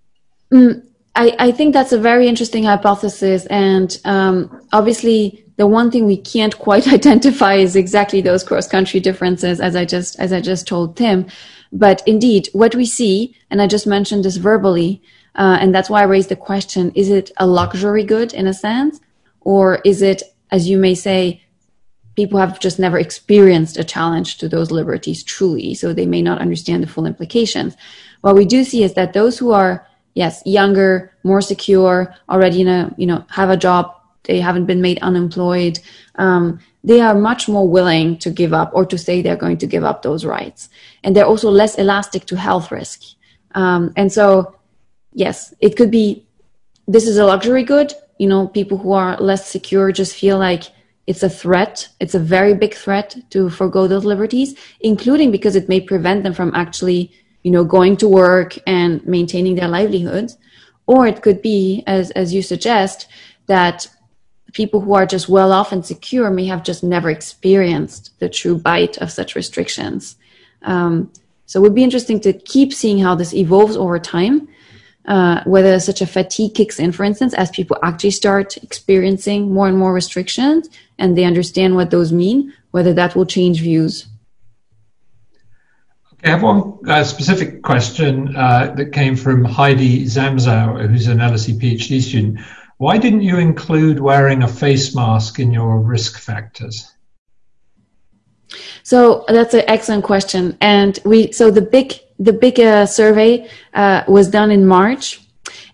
Mm, I, I, think that's a very interesting hypothesis, and um, obviously, the one thing we can't quite (laughs) identify is exactly those cross-country differences, as I just as I just told Tim. But indeed, what we see, and I just mentioned this verbally, uh, and that's why I raised the question: Is it a luxury good in a sense, or is it, as you may say, people have just never experienced a challenge to those liberties truly, so they may not understand the full implications. What we do see is that those who are yes, younger, more secure, already in a, you know, have a job. They haven't been made unemployed. Um, they are much more willing to give up or to say they're going to give up those rights. And they're also less elastic to health risk. Um, and so, yes, it could be, this is a luxury good. You know, people who are less secure just feel like it's a threat. It's a very big threat to forego those liberties, including because it may prevent them from actually you know, going to work and maintaining their livelihoods. Or it could be, as, as you suggest, that people who are just well off and secure may have just never experienced the true bite of such restrictions. Um, so it would be interesting to keep seeing how this evolves over time. Uh, whether such a fatigue kicks in, for instance, as people actually start experiencing more and more restrictions and they understand what those mean, whether that will change views. I have one uh, specific question uh, that came from Heidi Zamzow, who's an LSE PhD student. Why didn't you include wearing a face mask in your risk factors? So that's an excellent question, and we so the big the big uh, survey uh, was done in March,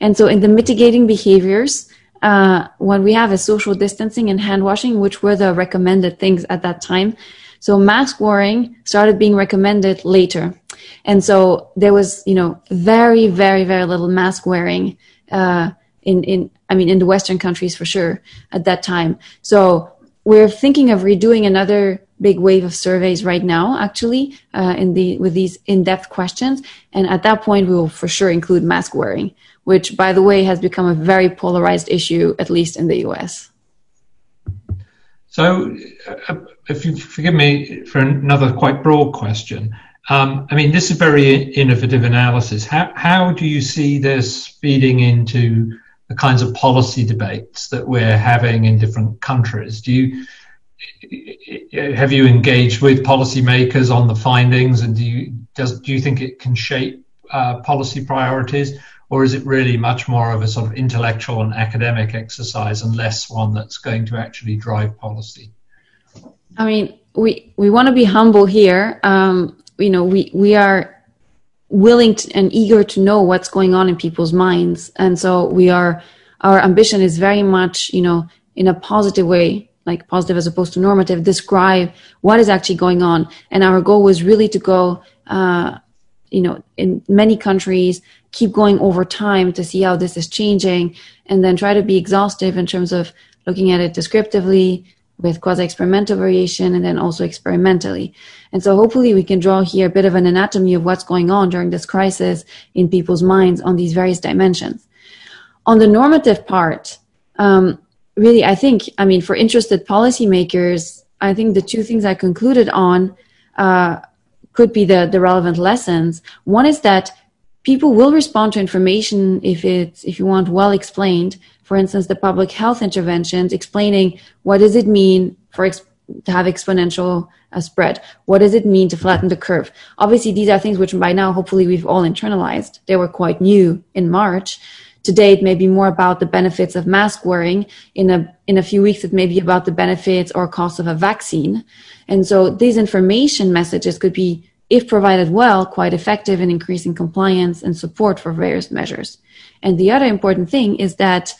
and so in the mitigating behaviors, uh, what we have is social distancing and hand washing, which were the recommended things at that time. So mask wearing started being recommended later. And so there was, you know, very, very, very little mask wearing, uh, in, in, I mean, in the Western countries for sure at that time. So we're thinking of redoing another big wave of surveys right now, actually, uh, in the, with these in-depth questions. And at that point, we will for sure include mask wearing, which by the way, has become a very polarized issue, at least in the US. So, uh, if you forgive me for another quite broad question, um, I mean, this is very innovative analysis. How, how do you see this feeding into the kinds of policy debates that we're having in different countries? Do you have you engaged with policymakers on the findings, and do you does do you think it can shape uh, policy priorities, or is it really much more of a sort of intellectual and academic exercise, and less one that's going to actually drive policy? I mean, we we want to be humble here. Um, you know, we we are willing to, and eager to know what's going on in people's minds, and so we are. Our ambition is very much, you know, in a positive way, like positive as opposed to normative, describe what is actually going on. And our goal was really to go, uh, you know, in many countries, keep going over time to see how this is changing, and then try to be exhaustive in terms of looking at it descriptively, with quasi-experimental variation and then also experimentally. And so hopefully we can draw here a bit of an anatomy of what's going on during this crisis in people's minds on these various dimensions. On the normative part, um, really, I think, I mean, for interested policymakers, I think the two things I concluded on uh, could be the, the relevant lessons. One is that people will respond to information if it's, if you want, well explained, for instance, the public health interventions explaining what does it mean for to have exponential uh, spread? What does it mean to flatten the curve? Obviously, these are things which by now, hopefully, we've all internalized. They were quite new in March. Today, it may be more about the benefits of mask wearing. In a, in a few weeks, it may be about the benefits or cost of a vaccine. And so these information messages could be, if provided well, quite effective in increasing compliance and support for various measures. And the other important thing is that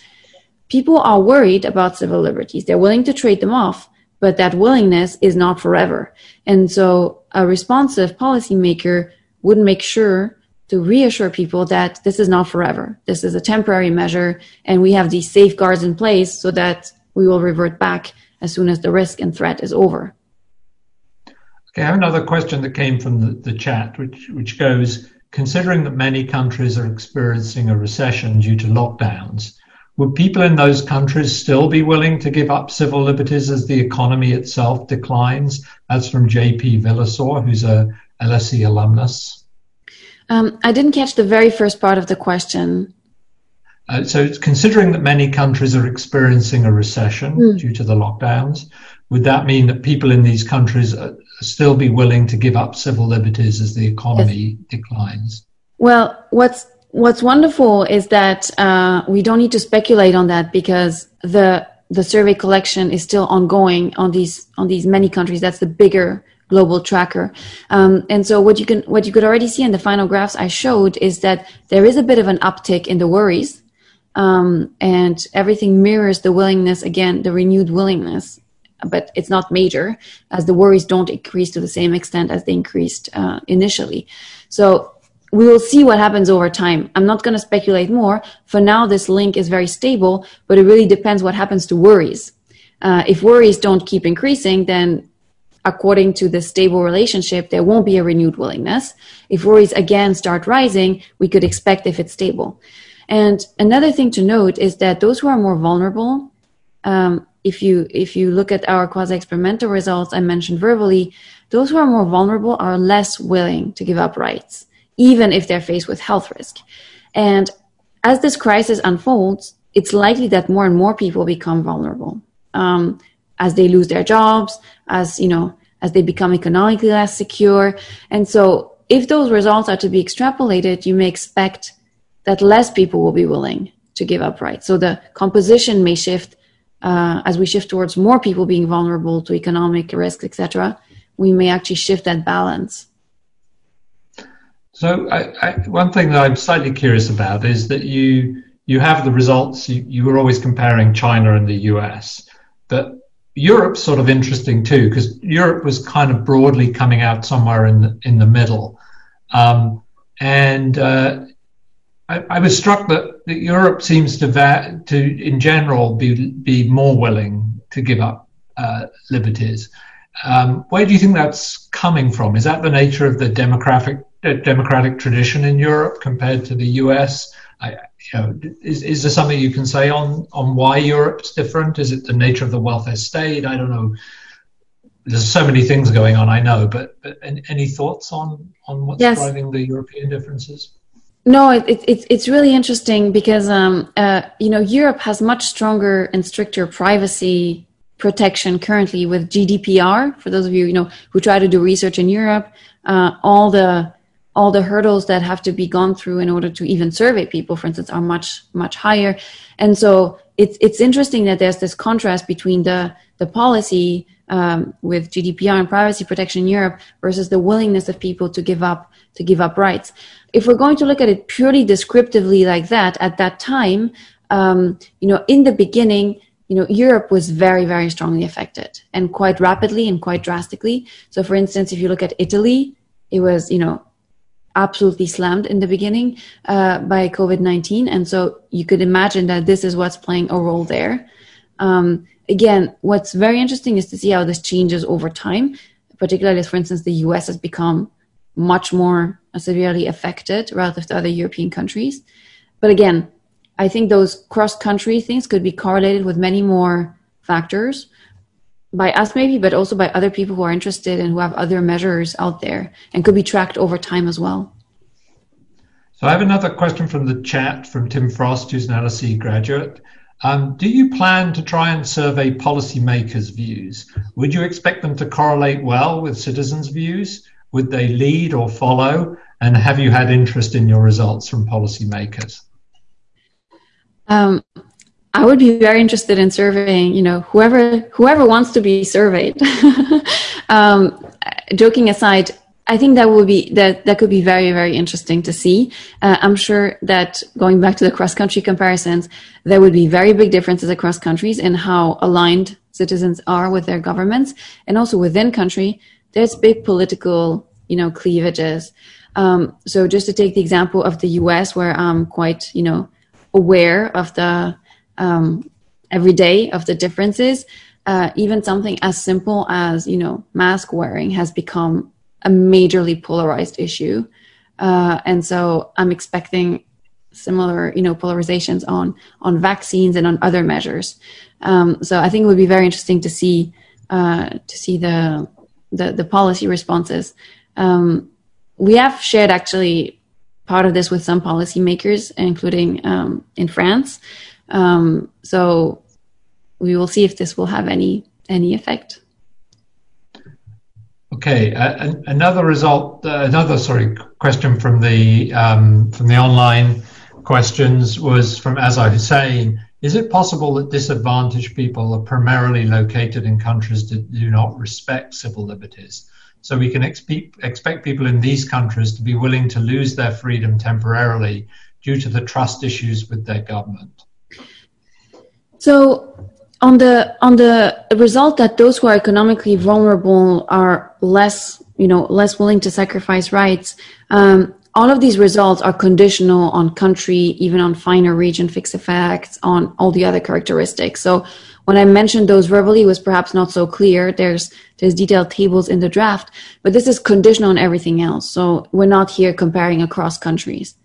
people are worried about civil liberties. They're willing to trade them off, but that willingness is not forever. And so a responsive policymaker would make sure to reassure people that this is not forever. This is a temporary measure and we have these safeguards in place so that we will revert back as soon as the risk and threat is over. Okay, I have another question that came from the, the chat, which, which goes, considering that many countries are experiencing a recession due to lockdowns, would people in those countries still be willing to give up civil liberties as the economy itself declines? That's from JP Villasor, who's a LSE alumnus. Um, I didn't catch the very first part of the question. Uh, so, considering that many countries are experiencing a recession mm. due to the lockdowns, would that mean that people in these countries uh, still be willing to give up civil liberties as the economy yes. declines? Well, what's what's wonderful is that uh, we don't need to speculate on that because the the survey collection is still ongoing on these on these many countries. That's the bigger global tracker. Um, and so what you can what you could already see in the final graphs I showed is that there is a bit of an uptick in the worries, um, and everything mirrors the willingness again, the renewed willingness. But it's not major, as the worries don't increase to the same extent as they increased uh, initially. So we will see what happens over time. I'm not going to speculate more. For now, this link is very stable, but it really depends what happens to worries. Uh, if worries don't keep increasing, then according to the stable relationship, there won't be a renewed willingness. If worries again start rising, we could expect if it's stable. And another thing to note is that those who are more vulnerable, um, if you if you look at our quasi-experimental results I mentioned verbally, those who are more vulnerable are less willing to give up rights even if they're faced with health risk. And as this crisis unfolds, it's likely that more and more people become vulnerable um, as they lose their jobs, as you know, as they become economically less secure. And so, if those results are to be extrapolated, you may expect that less people will be willing to give up rights. So the composition may shift uh, as we shift towards more people being vulnerable to economic risks, etc. We may actually shift that balance. So I, I, one thing that I'm slightly curious about is that you you have the results. You, you were always comparing China and the US, but Europe's sort of interesting too because Europe was kind of broadly coming out somewhere in the, in the middle, um, and uh, I, I, was struck that, that Europe seems to va- to in general be be more willing to give up uh, liberties. Um, where do you think that's coming from? Is that the nature of the democratic uh, democratic tradition in Europe compared to the US? I, you know, is, is there something you can say on on why Europe's different? Is it the nature of the welfare state? I don't know. There's so many things going on, I know, but, but any thoughts on on what's yes. driving the European differences? No, it, it, it's really interesting because um, uh, you know Europe has much stronger and stricter privacy protection currently with GDPR. For those of you you know who try to do research in Europe, uh, all the all the hurdles that have to be gone through in order to even survey people, for instance, are much much higher. And so it's it's interesting that there's this contrast between the the policy um, with GDPR and privacy protection in Europe versus the willingness of people to give up to give up rights. If we're going to look at it purely descriptively like that, at that time, um, you know, in the beginning, you know, Europe was very, very strongly affected and quite rapidly and quite drastically. So, for instance, if you look at Italy, it was, you know, absolutely slammed in the beginning uh, by COVID 19. And so you could imagine that this is what's playing a role there. Um, again, what's very interesting is to see how this changes over time, particularly as, for instance, the US has become much more severely affected relative to other European countries. But again, I think those cross country things could be correlated with many more factors by us maybe, but also by other people who are interested and who have other measures out there and could be tracked over time as well. So I have another question from the chat from Tim Frost, who's an LSE graduate. Um, do you plan to try and survey policymakers' views? Would you expect them to correlate well with citizens' views? Would they lead or follow? And have you had interest in your results from policymakers? Um, I would be very interested in surveying, you know, whoever whoever wants to be surveyed. (laughs) um, joking aside, I think that would be that that could be very very interesting to see. Uh, I'm sure that going back to the cross country comparisons, there would be very big differences across countries in how aligned citizens are with their governments, and also within country, there's big political you know cleavages. Um, so just to take the example of the U.S., where I'm quite you know aware of the um, every day of the differences. Uh, even something as simple as you know mask wearing has become a majorly polarized issue, uh, and so I'm expecting similar you know polarizations on on vaccines and on other measures. Um, so I think it would be very interesting to see uh, to see the the, the policy responses. Um, we have shared actually part of this with some policymakers, including um, in France. Um, so we will see if this will have any any effect. Okay, uh, another result, uh, another sorry question from the um, from the online questions was from Azar Hussein. Is it possible that disadvantaged people are primarily located in countries that do not respect civil liberties? So we can expe- expect people in these countries to be willing to lose their freedom temporarily due to the trust issues with their government. So on the on the result that those who are economically vulnerable are less you know less willing to sacrifice rights um, all of these results are conditional on country even on finer region fixed effects on all the other characteristics. So when i mentioned those verbally it was perhaps not so clear. There's there's detailed tables in the draft but this is conditional on everything else. So we're not here comparing across countries.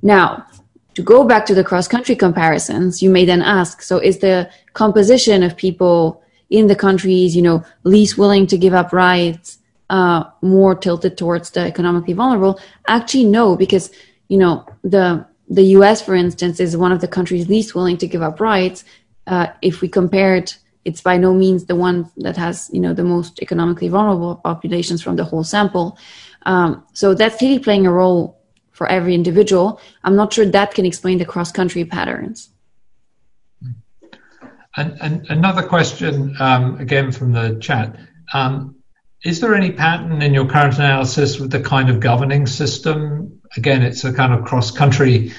Now to go back to the cross country comparisons, you may then ask, so is the composition of people in the countries, you know, least willing to give up rights, uh, more tilted towards the economically vulnerable? Actually, no, because, you know, the, the US, for instance, is one of the countries least willing to give up rights. Uh, if we compare it, it's by no means the one that has, you know, the most economically vulnerable populations from the whole sample. Um, so that's really playing a role for every individual. I'm not sure that can explain the cross country patterns. And, and another question, um, again from the chat. Um, is there any pattern in your current analysis with the kind of governing system? Again, it's a kind of cross country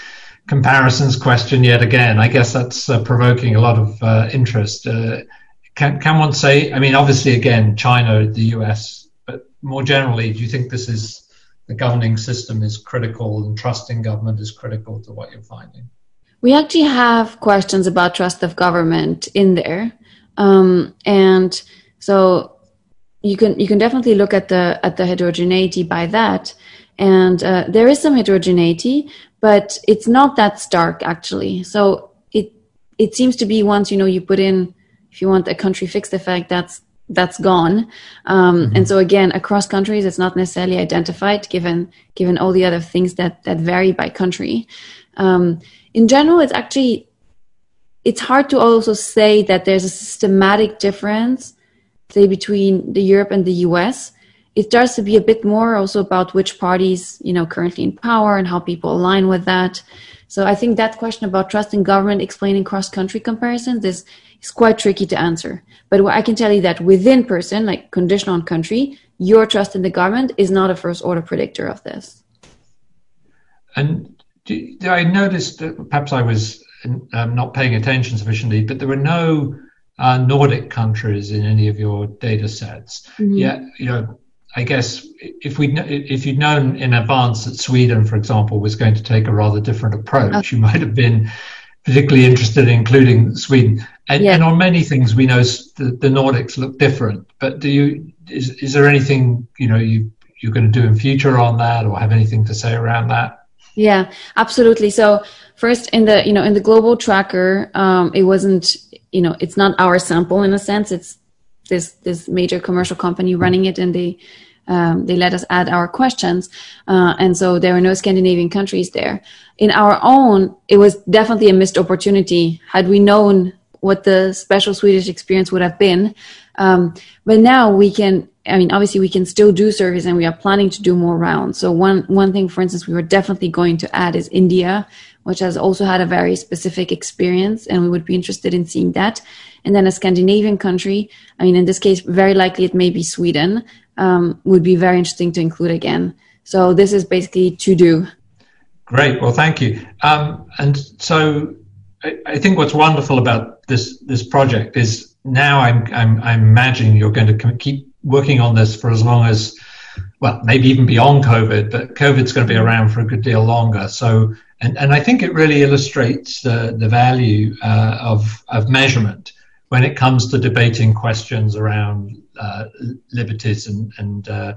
comparisons question yet again. I guess that's uh, provoking a lot of uh, interest. Uh, can can one say? I mean, obviously, again, China, the U.S., but more generally, do you think this is the governing system is critical and trust in government is critical to what you're finding? We actually have questions about trust of government in there, um, and so you can you can definitely look at the at the heterogeneity by that, and uh, there is some heterogeneity, but it's not that stark actually. So it it seems to be once you know you put in if you want a country fixed effect, that's that's gone. Um, mm-hmm. And so again, across countries, it's not necessarily identified given given all the other things that that vary by country. Um, in general, it's actually it's hard to also say that there's a systematic difference, say between the Europe and the U.S. It starts to be a bit more also about which parties you know currently in power and how people align with that. So I think that question about trust in government explaining cross country comparisons is is quite tricky to answer. But I can tell you that within person, like conditional on country, your trust in the government is not a first order predictor of this. And do, I noticed that perhaps I was um, not paying attention sufficiently, but there were no uh, Nordic countries in any of your data sets. Mm-hmm. Yeah, you know, I guess if we if you'd known in advance that Sweden, for example, was going to take a rather different approach, okay. you might have been particularly interested in including Sweden. And, yeah. and on many things, we know the, the, Nordics look different. But do you is is there anything you know you you're going to do in future on that, or have anything to say around that? Yeah, absolutely. So first, in the you know in the global tracker, um, it wasn't you know it's not our sample in a sense. It's this this major commercial company running it, and they um, they let us add our questions. Uh, and so there were no Scandinavian countries there. In our own, it was definitely a missed opportunity. Had we known what the special Swedish experience would have been. Um, but now we can, I mean, obviously we can still do surveys and we are planning to do more rounds. So one, one thing, for instance, we were definitely going to add is India, which has also had a very specific experience and we would be interested in seeing that. And then a Scandinavian country, I mean, in this case, very likely it may be Sweden, um, would be very interesting to include again. So this is basically to do. Great. Well, thank you. Um, and so I, I, think what's wonderful about this this project is now I'm I'm, I'm imagining you're going to keep working on this for as long as well, maybe even beyond COVID, but COVID's going to be around for a good deal longer. So, and, and I think it really illustrates the, the value uh, of, of measurement when it comes to debating questions around uh, liberties and, and uh,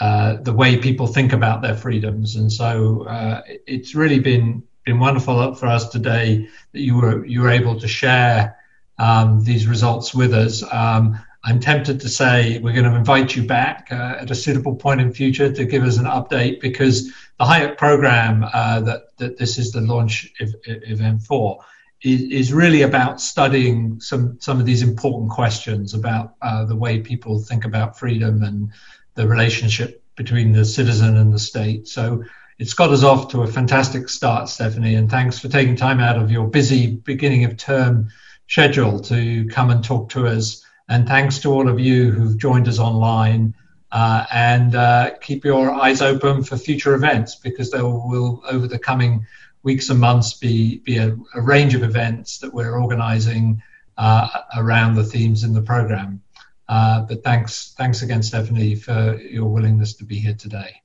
uh, the way people think about their freedoms. And so uh, it's really been been wonderful for us today that you were you were able to share um, these results with us. Um, I'm tempted to say we're going to invite you back uh, at a suitable point in future to give us an update because the HIAC program uh, that that this is the launch of, event for is, is really about studying some some of these important questions about uh, the way people think about freedom and the relationship between the citizen and the state. So it's got us off to a fantastic start, Stefanie, and thanks for taking time out of your busy beginning of term schedule to come and talk to us. And thanks to all of you who've joined us online. Uh, and uh, keep your eyes open for future events because there will, over the coming weeks and months, be, be a, a range of events that we're organizing uh, around the themes in the program. Uh, but thanks, thanks again, Stefanie, for your willingness to be here today.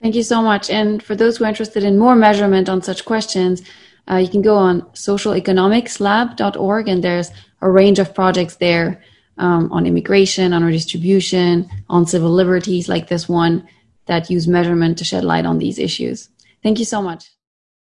Thank you so much. And for those who are interested in more measurement on such questions, uh, you can go on socialeconomicslab.org and there's a range of projects there um, on immigration, on redistribution, on civil liberties like this one that use measurement to shed light on these issues. Thank you so much.